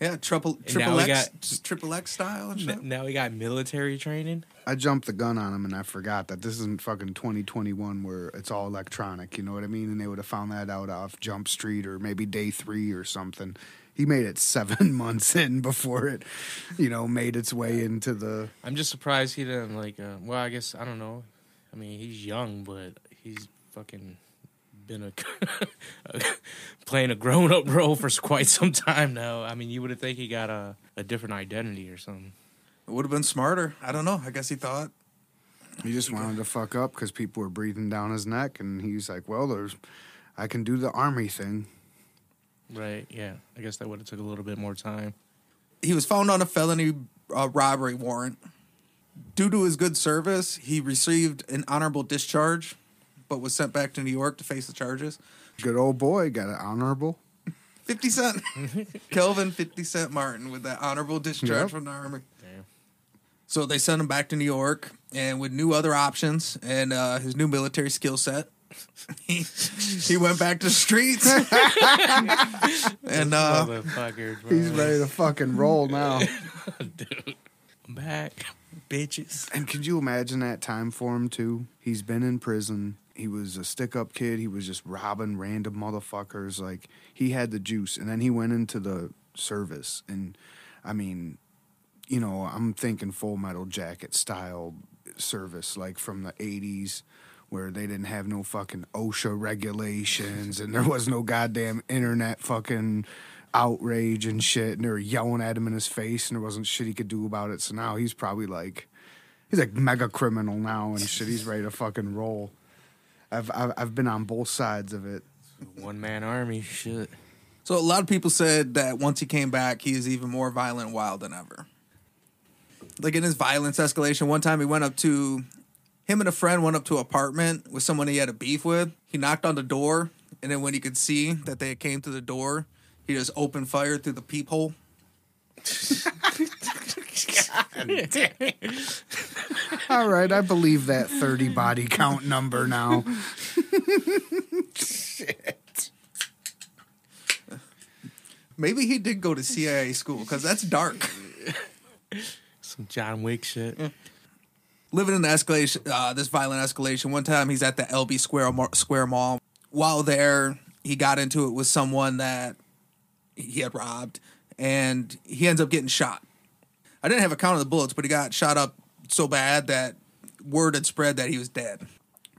Yeah, triple triple X, got- triple X style and shit. N- Now he got military training. I jumped the gun on him and I forgot that this isn't fucking 2021 where it's all electronic. You know what I mean? And they would have found that out off Jump Street or maybe day three or something. He made it seven months in before it, you know, made its way into the. I'm just surprised he didn't like. Uh, well, I guess I don't know. I mean, he's young, but he's fucking been a playing a grown up role for quite some time now. I mean, you would have think he got a a different identity or something. It would have been smarter. I don't know. I guess he thought. He just wanted to fuck up because people were breathing down his neck, and he's like, "Well, there's, I can do the army thing." Right? Yeah. I guess that would have took a little bit more time. He was found on a felony uh, robbery warrant. Due to his good service, he received an honorable discharge, but was sent back to New York to face the charges. Good old boy got an honorable. 50 Cent. Kelvin 50 Cent Martin with that honorable discharge Yep. from the Army. Damn. So they sent him back to New York and with new other options and uh, his new military skill set. he, he went back to the streets. and uh, He's ready to fucking roll now. Dude, I'm back, bitches. And could you imagine that time for him too? He's been in prison. He was a stick up kid. He was just robbing random motherfuckers. Like he had the juice. And then he went into the service. And I mean, you know, I'm thinking full metal jacket style service, like from the eighties where they didn't have no fucking OSHA regulations and there was no goddamn internet fucking outrage and shit and they were yelling at him in his face and there wasn't shit he could do about it. So now he's probably like he's like mega criminal now and shit. He's ready to fucking roll. I've I've, I've been on both sides of it. One man army. Shit. so a lot of people said that once he came back, he is even more violent and wild than ever. Like in his violence escalation, one time he went up to him and a friend went up to an apartment with someone he had a beef with. He knocked on the door, and then when he could see that they came to the door, he just opened fire through the peephole. All right, I believe that thirty body count number now. Shit. Maybe he did go to CIA school because that's dark. Some John Wick shit. living in the escalation, uh, this violent escalation. One time he's at the Albee Square Mar- Square Mall. While there, he got into it with someone that he had robbed, and he ends up getting shot. I didn't have a count of the bullets, but he got shot up so bad that word had spread that he was dead.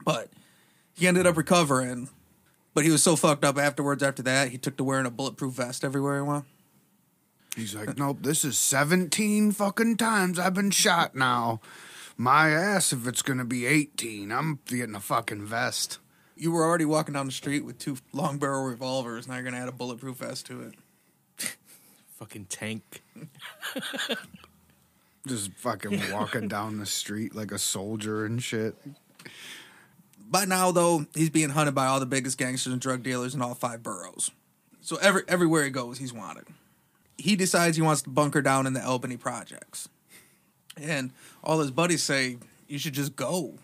But he ended up recovering. But he was so fucked up afterwards. After that, he took to wearing a bulletproof vest everywhere he went. He's like, nope, this is 17 fucking times I've been shot now. My ass if it's gonna be 18. I'm getting a fucking vest. You were already walking down the street with two long barrel revolvers. Now you're gonna add a bulletproof vest to it. Fucking tank. Just fucking walking down the street like a soldier and shit. By now, though, he's being hunted by all the biggest gangsters and drug dealers in all five boroughs. So every everywhere he goes, he's wanted. He decides he wants to bunker down in the Albany projects, and all his buddies say you should just go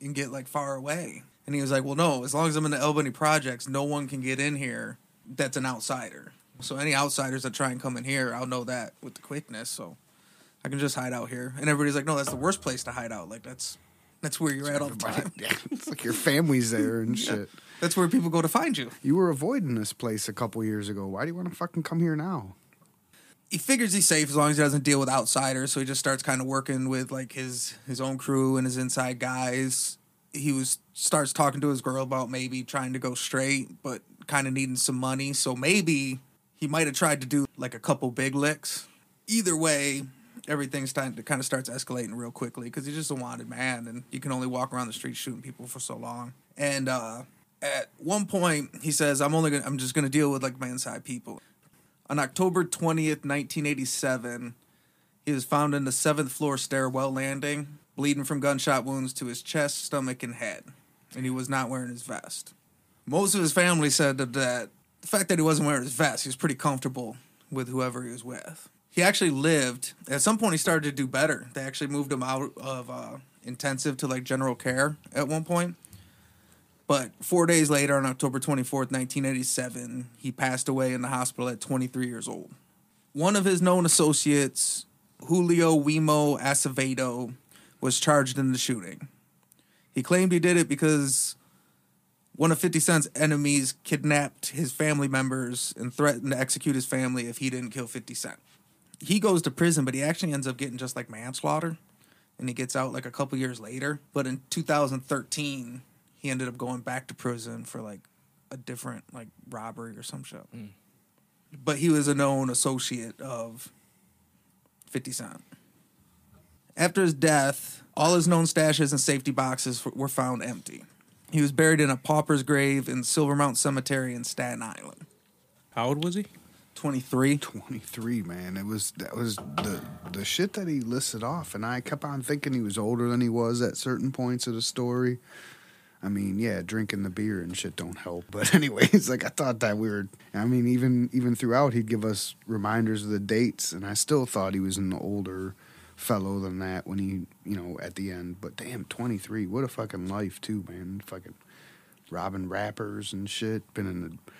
and get like far away. And he was like, "Well, no. As long as I'm in the Albany projects, no one can get in here that's an outsider. So any outsiders that try and come in here, I'll know that with the quickness. So I can just hide out here." And everybody's like, "No, that's the worst place to hide out. Like that's." That's where you're at all the time. Yeah, it's like your family's there and shit. That's where people go to find you. You were avoiding this place a couple years ago. Why do you want to fucking come here now? He figures he's safe as long as he doesn't deal with outsiders, so he just starts kind of working with like his his own crew and his inside guys. He was starts talking to his girl about maybe trying to go straight, but kind of needing some money. So maybe he might have tried to do like a couple big licks. Either way, everything's starting to kind of starts escalating real quickly because he's just a wanted man, and you can only walk around the street shooting people for so long. And uh, at one point, he says, "I'm only gonna, I'm just gonna deal with like my inside people." On October 20th, 1987, he was found in the seventh floor stairwell landing, bleeding from gunshot wounds to his chest, stomach, and head, and he was not wearing his vest. Most of his family said that the fact that he wasn't wearing his vest, he was pretty comfortable with whoever he was with. He actually lived. At some point, he started to do better. They actually moved him out of uh, intensive to like general care at one point. But four days later, on October 24th, 1987, he passed away in the hospital at 23 years old. One of his known associates, Julio Wemo Acevedo, was charged in the shooting. He claimed he did it because one of 50 Cent's enemies kidnapped his family members and threatened to execute his family if he didn't kill 50 Cent. He goes to prison, but he actually ends up getting just like manslaughter and he gets out like a couple years later. But in 2013, he ended up going back to prison for like a different like robbery or some shit. Mm. But he was a known associate of 50 Cent. After his death, all his known stashes and safety boxes were found empty. He was buried in a pauper's grave in Silver Silvermount Cemetery in Staten Island. How old was he? 23. 23, man. It was that was the the shit that he listed off, and I kept on thinking he was older than he was at certain points of the story. I mean, yeah, drinking the beer and shit don't help. But anyways, like I thought that we were. I mean, even even throughout, he'd give us reminders of the dates, and I still thought he was an older fellow than that when he, you know, at the end. But damn, 23, what a fucking life too, man. Fucking robbing rappers and shit. Been in the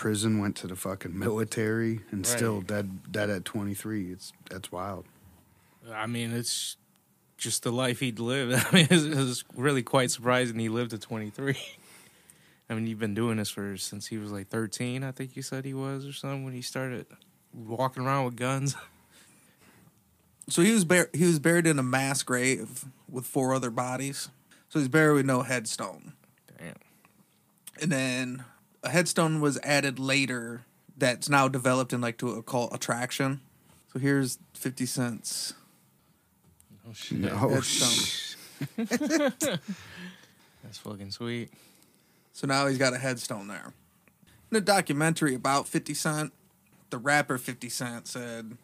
prison, went to the fucking military, and still dead dead at 23. It's that's wild. I mean, it's just the life he'd lived. I mean, it's, it's really quite surprising he lived to 23. I mean, you've been doing this for since he was like 13, I think you said he was, or something, when he started walking around with guns. So he was bur- he was buried in a mass grave with four other bodies. So he's buried with no headstone. Damn. And then a headstone was added later that's now developed in like to a cult attraction. So here's 50 cents. Oh, shit. Oh, headstone. That's fucking sweet. So now he's got a headstone there. In a documentary about 50 Cent, the rapper 50 Cent said,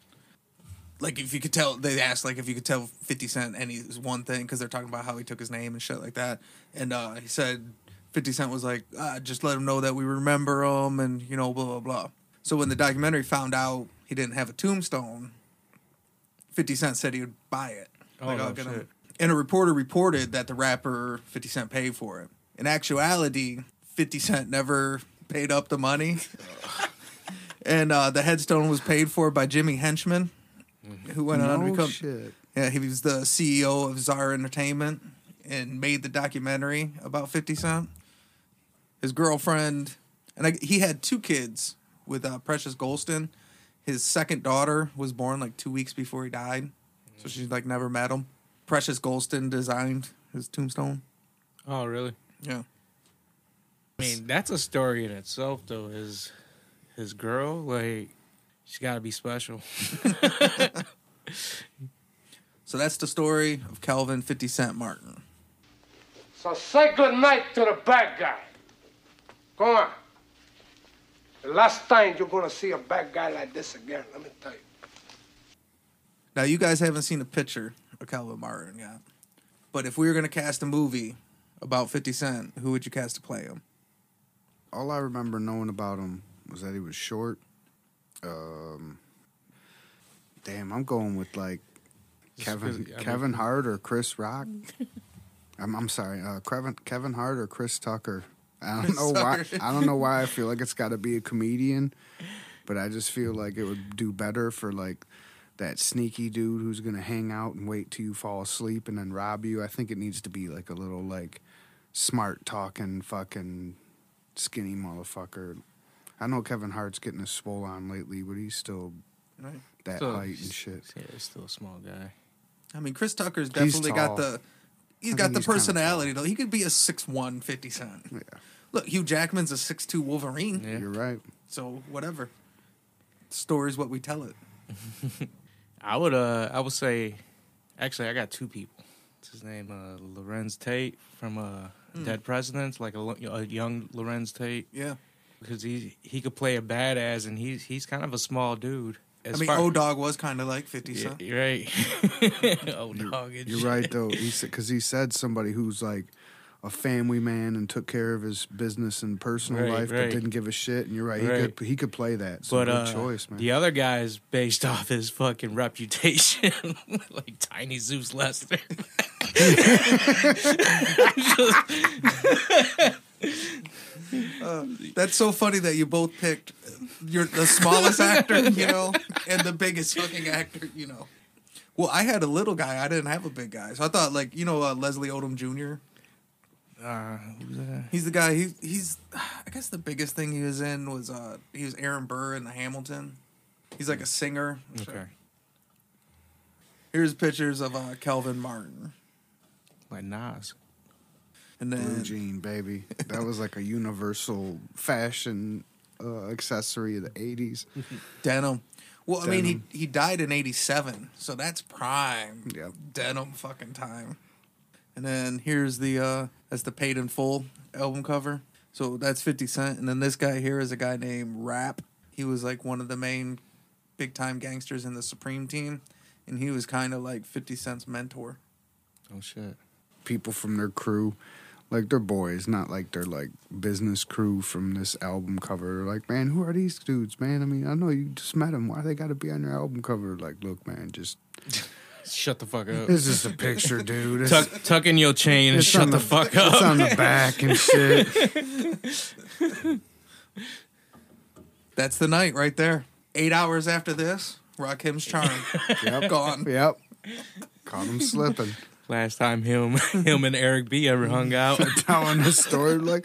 like, if you could tell, they asked, like, if you could tell 50 Cent any one thing, because they're talking about how he took his name and shit like that. And uh, he said, 50 Cent was like, ah, just let him know that we remember him and, you know, blah, blah, blah. So when the documentary found out he didn't have a tombstone, 50 Cent said he would buy it. Oh, Like, no get him. shit. And a reporter reported that the rapper 50 Cent paid for it. In actuality, 50 Cent never paid up the money. and uh, the headstone was paid for by Jimmy Henchman, who went on to become. shit. Yeah, he was the CEO of Czar Entertainment and made the documentary about 50 Cent. His girlfriend, and I, he had two kids with uh, Precious Golston. His second daughter was born like two weeks before he died, so she's like never met him. Precious Golston designed his tombstone. Oh, really? Yeah. I mean, that's a story in itself, though. His his girl, like, she's got to be special. So that's the story of Calvin 50 Cent Martin. So say good night to the bad guy. Go on. The last time you're gonna see a bad guy like this again, let me tell you. Now, you guys haven't seen a picture of Calvin Martin yet. But if we were going to cast a movie about 50 Cent, who would you cast to play him? All I remember knowing about him was that he was short. Um, damn, I'm going with like Kevin because- I mean- Kevin Hart or Chris Rock. I'm I'm sorry, uh, Kevin Kevin Hart or Chris Tucker. I don't know why. I don't know why I feel like it's got to be a comedian, but I just feel like it would do better for like that sneaky dude who's gonna hang out and wait till you fall asleep and then rob you. I think it needs to be like a little like smart talking fucking skinny motherfucker. I know Kevin Hart's getting his swole on lately, but he's still Right. that Still- height and shit. Yeah, he's still a small guy. I mean, Chris Tucker's definitely got the he's I got the he's kinda personality though. He could be a 6'1", 50 Cent. Yeah, Look, Hugh Jackman's a 6'2", Wolverine. Yeah. you're right. So whatever. Story's what we tell it. I would uh I would say actually I got two people. What's his name? Uh Larenz Tate from uh Dead Presidents, like a, a young Larenz Tate. Yeah. Because he he could play a badass and he's he's kind of a small dude. I mean, far- O Dog was kind of like 50 Yeah, Cent. you're right. oh dog. and You're shit. right though. He said because he said somebody who's like a family man and took care of his business and personal Right, life, but didn't give a shit. And you're right. He Right. could he could play that. So But good uh, choice, man. the other guy is based off his fucking reputation, like Tiny Zeus Lister. That's so funny that you both picked you're the smallest actor, you know, and the biggest fucking actor, you know. Well, I had a little guy. I didn't have a big guy, so I thought like you know uh, Leslie Odom Jr. Uh, who's that? He's the guy. He, he's I guess the biggest thing he was in was uh he was Aaron Burr in the Hamilton. He's like a singer. Okay, Here's pictures of uh, Kelvin Martin, like Nas. and then Blue then jean, baby. That was like a universal fashion uh, accessory of the '80s. denim. Well, I mean, he he died in '87, so that's prime Yep. denim fucking time. And then here's the uh that's the paid in full album cover. So that's 50 Cent. And then this guy here is a guy named Rap. He was like one of the main big time gangsters in the Supreme team. And he was kind of like 50 Cent's mentor. Oh shit. People from their crew, like they're boys, not like they're like business crew from this album cover. They're like, man, who are these dudes, man? I mean, I know you just met them. Why they got to be on your album cover? Like, look, man, just Shut the fuck up. This is a picture, dude. It's, Tuck, tuck in your chain and it's shut on the, fuck up. It's on the back and shit. That's the night right there. Eight hours after this, Rakim's charm. Yep. Gone. Yep. Caught him slipping. Last time him, him and Eric B ever hung out. Telling the story like,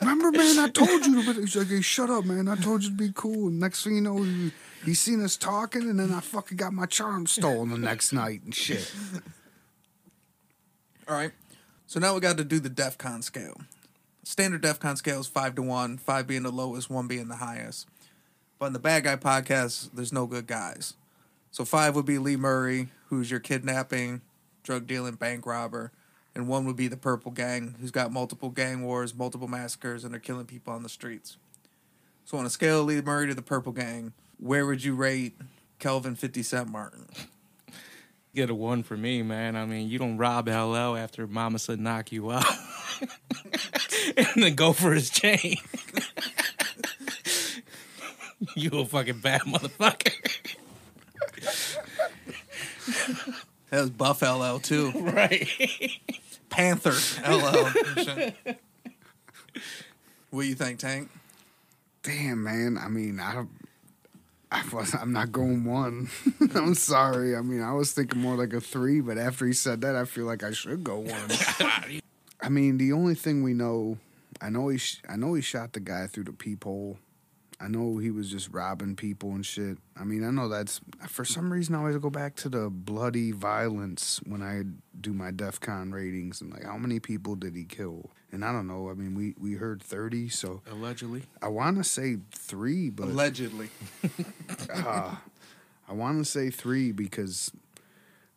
remember, man, I told you. To, he's like, hey, shut up, man. I told you to be cool. And next thing you know, he, seen us talking, and then I fucking got my charm stolen the next night and shit. All right. So now we got to do the DEF CON scale. Standard DEF CON scale is five to one, five being the lowest, one being the highest. But in the Bad Guy podcast, there's no good guys. So five would be Lee Murray, who's your kidnapping, drug dealing, bank robber. And one would be the Purple Gang, who's got multiple gang wars, multiple massacres, and they're killing people on the streets. So on a scale of Lee Murray to the Purple Gang, where would you rate Kelvin 50 Cent Martin? Get a one for me, man. I mean, you don't rob LL after Mama said knock you out, and then go for his chain. you a fucking bad motherfucker. That was Buff LL too. right. Panther LL. What do you think, Tank? Damn, man. I mean, I don't. I was, I'm not going one. I'm sorry. I mean, I was thinking more like a three, but after he said that, I feel like I should go one. I mean, the only thing we know, I know he, sh- I know he shot the guy through the peephole. I know he was just robbing people and shit. I mean, I know that's for some reason I always go back to the bloody violence when I do my DEF CON ratings and like how many people did he kill? And I don't know. I mean, we we heard thirty, so Allegedly. I want to say three, but Allegedly. uh, I want to say three because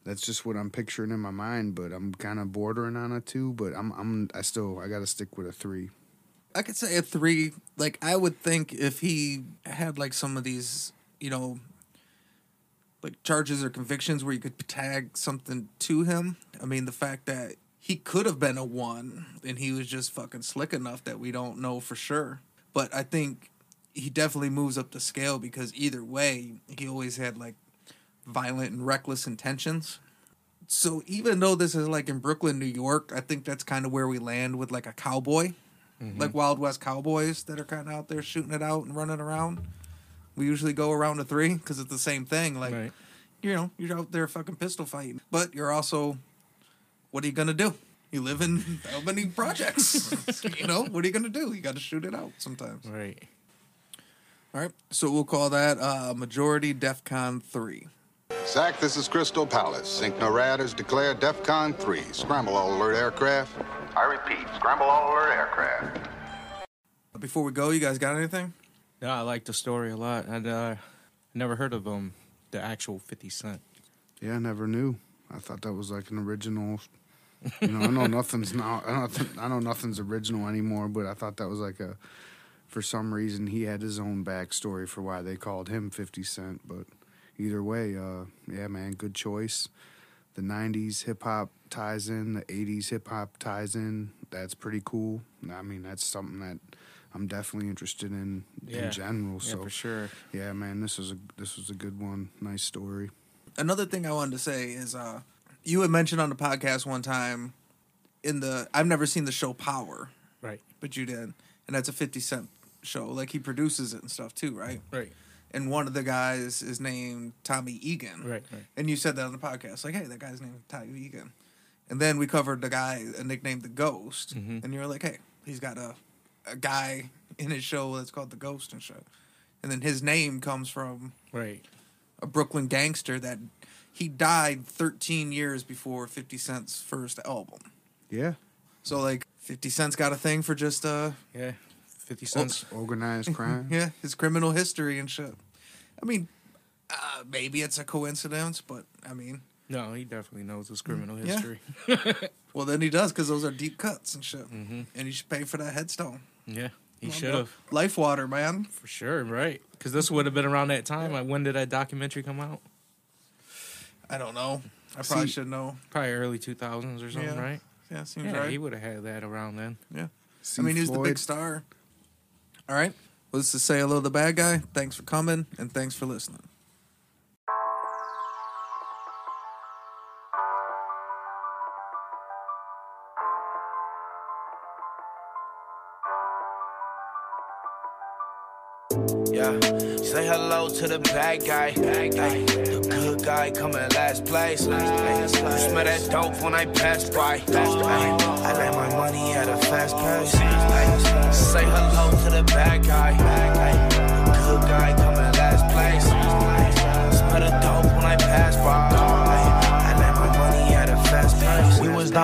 that's just what I'm picturing in my mind. But I'm kind of bordering on a two. But I'm I'm I still I got to stick with a three. I could say a three. Like I would think if he had like some of these, you know, like charges or convictions where you could tag something to him. I mean, the fact that he could have been a one and he was just fucking slick enough that we don't know for sure. But I think he definitely moves up the scale because either way, he always had like violent and reckless intentions. So even though this is like in Brooklyn, New York, I think that's kind of where we land with like a cowboy like Wild West Cowboys that are kind of out there shooting it out and running around. We usually go around to three because it's the same thing. Like, Right. you know, you're out there fucking pistol fighting, but you're also, what are you gonna do? You live in Albany projects. you know, what are you gonna do? You got to shoot it out sometimes. Right. All right, so we'll call that uh, majority DEFCON three. Zach, this is Crystal Palace. Sync NORAD has declared DEFCON 3. Scramble all alert aircraft. I repeat, scramble all alert aircraft. Before we go, you guys got anything? Yeah, I like the story a lot. I'd uh, never heard of um the actual Fifty Cent. Yeah, I never knew. I thought that was like an original. You know, I know nothing's not. I don't. I know nothing's original anymore. But I thought that was like a. For some reason, he had his own backstory for why they called him Fifty Cent. But either way, uh, yeah, man, good choice. The '90s hip hop ties in. The '80s hip hop ties in. That's pretty cool. I mean, that's something that I'm definitely interested in Yeah. in general. Yeah, So for sure. yeah, man, this is a this was a good one. Nice story. another thing I wanted to say is uh you had mentioned on the podcast one time in the I've never seen the show Power, Right. but you did. And that's a 50 cent show. Like he produces it and stuff too, right? Right. And one of the guys is named Tommy Egan. Right. Right. And you said that on the podcast, like, hey, that guy's named Tommy Egan. And then we covered the guy nicknamed the Ghost. Mhm. And you were like, hey, he's got a a guy in his show that's called the Ghost and shit. And then his name comes from Right. a Brooklyn gangster that he died 13 years before 50 Cent's first album. Yeah. So like 50 Cent's got a thing for just uh Yeah. Fifty cents. Organized crime. yeah, his criminal history and shit. I mean, uh, maybe it's a coincidence, but I mean, No, he definitely knows his criminal Yeah. history. well then he does because those are deep cuts and shit. Mhm. And you should pay for that headstone. Yeah, he should have Life water, man. for sure. Right. Because this would have been around that time. Like, when did that documentary come out? I don't know. I probably See- should know. Probably early two thousands or something, Yeah. right? Yeah, seems Yeah, right. he would have had that around then. Yeah. See I mean, he's the Floyd? big star. All right. Well, this is Say Hello to the Bad Guy. Thanks for coming, and thanks for listening. To the bad guy. Ay, the good guy coming last place. Ay, you smell that dope when I pass by. Ay, I let my money at a fast pace. Ay, say hello to the bad guy. Ay, the good guy coming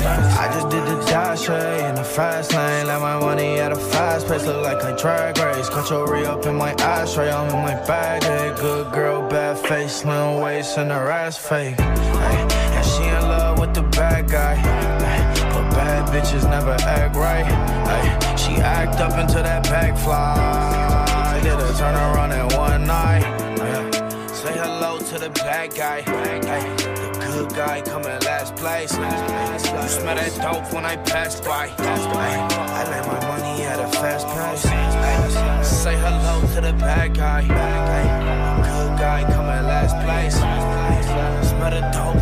I just did the dash in the fast lane. Let my money at a fast pace. Look like a drag race. Cut your re up in my ashtray. I'm in my bag. Hey, good girl, bad face, slim waist, and her ass fake. Ay, and she in love with the bad guy. Ay, but bad bitches never act right. Ay, she act up until that back fly. Did a turn around in one night. Yeah. Say hello to the bad guy. The good guy coming last place. You smell that dope when I pass by. I let my money at a fast pace. Say hello to the bad guy. Good guy coming last place. Smell the dope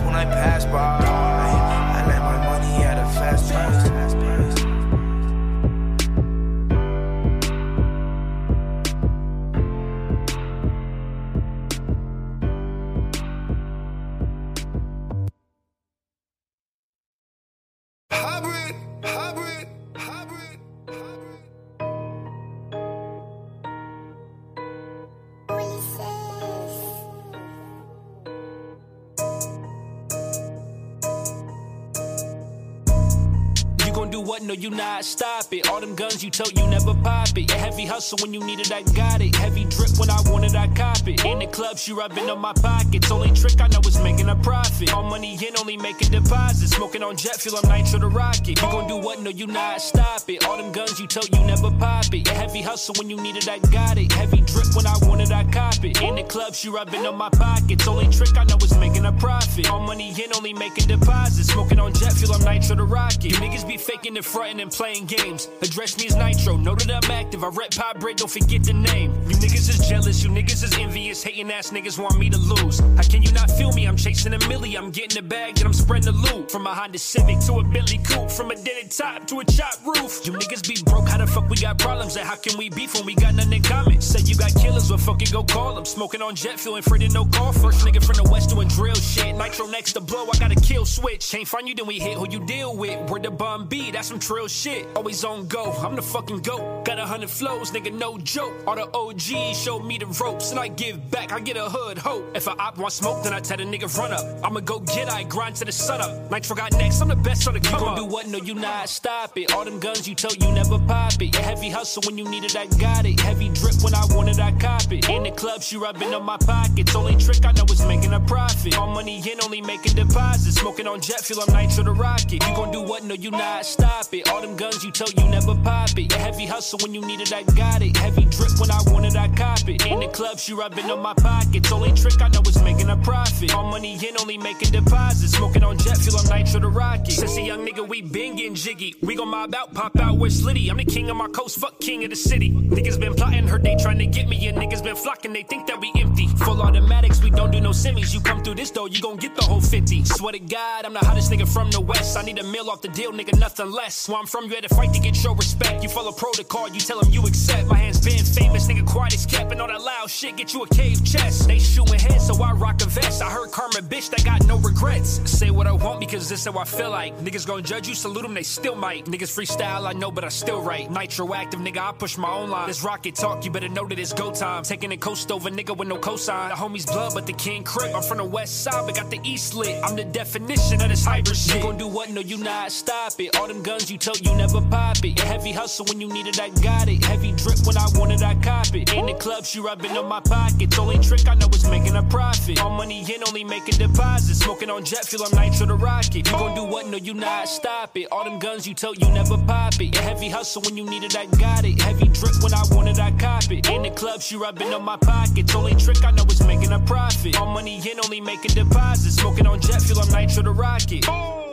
Stop it. All them guns you told you never pop it. Heavy hustle when you need it, I got it. Heavy drip when I want it, I cop it. In the club, she rubbing on my pockets. Only trick I know is making a profit. All money in, only making deposits. Smoking on jet fuel, I'm nitro to rocket. You gon' do what? No, you not. Stop it. All them guns you told you never pop it. Heavy hustle when you need it, I got it. Heavy drip when I want it, I cop it. In the club, she rubbing on my pockets. Only trick I know is making a profit. All money in, only making deposits. Smoking on jet fuel, I'm nitro to rocket. You niggas be faking and fronting and playing games. Address me as Nitro, know that I'm active. I rep pop bread, don't forget the name. You niggas is jealous, you niggas is envious. Hating ass niggas want me to lose. How can you not feel me? I'm chasing a milli, I'm getting the bag, and I'm spreading the loot. From a Honda Civic to a Bentley Coupe, from a dented top to a chopped roof. You niggas be broke, how the fuck we got problems? And how can we beef when we got nothing in common? Say you got killers, well fucking go call them. Smoking on jet fuel and freighting no call. First nigga from the west doing drill shit. Nitro next to blow, I got a kill switch. Can't find you, then we hit who you deal with. Where the bum be, that's some trill shit. Always on go, I'm the fucking goat. Got a hundred flows, nigga, no joke. All the OGs showed me the ropes, and I give back, I get a hood hope. If I op want smoke, then I tell the nigga run up. I'ma go get, I grind to the sun up. Nitro got next, I'm the best on the come You gon' do what? No, you not. Stop it. All them guns you told you never pop it. A heavy hustle when you need it, I got it. Heavy drip when I want it, I cop it. In the club, she rubbing on my pockets. Only trick I know is making a profit. All money in, only making deposits. Smoking on jet fuel, I'm nitro to rocket. You gon' do what? No, you not. Stop it. All them guns you told you never pop it. Heavy hustle when you need it, I got it. Heavy drip when I want it, I cop it. In the club, she rubbing on my pockets. Only trick I know is making a profit. All money in, only making deposits. Smoking on jet fuel, I'm nitro to rocket. Since a young nigga, we been getting jiggy. We gon' mob out, pop out, we're slitty. I'm the king of my coast, fuck king of the city. Niggas been plotting, heard they trying to get me. And niggas been flocking, they think that we empty. Full automatics, we don't do no semis. You come through this door, you gon' get the whole 50. Swear to God, I'm the hottest nigga from the west. I need a meal off the deal, nigga, nothing less. Where I'm from, you had to fight to get your respect. You follow protocol, you tell them you accept. My hands been famous, nigga, quiet as kept. And all that loud shit get you a cave chest. They shooting heads, so I rock a vest. I heard karma, bitch, that got no regrets. Say what I want because this is how I feel like. Niggas gon' judge you, salute them, they still might. Niggas freestyle, I know, but I still write. Nitro active, nigga, I push my own line. This rocket talk, you better know that it's go time. Taking a coast over, nigga, with no cosign. The homies blood, but the king crib. I'm from the west side, but got the east lit. I'm the definition of this hybrid shit. You gon' do what? No, you not. Stop it. All them guns you told you never pop it. Heavy hustle when you need it, I got it. Heavy drip when I want it, I cop it. In the club, she rubbing on my pockets. Only trick I know is making a profit. All money in, only making deposits. Smoking on jet fuel, I'm nitro the rocket. You gon' do what? No, you not. Stop it. All them guns you told you never pop it. Heavy hustle when you need it, I got it. Heavy drip when I want it, I cop it. In the club, she rubbing on my pockets. Only trick I know is making a profit. All money in, only making deposits. Smoking on jet fuel, I'm nitro to rocket.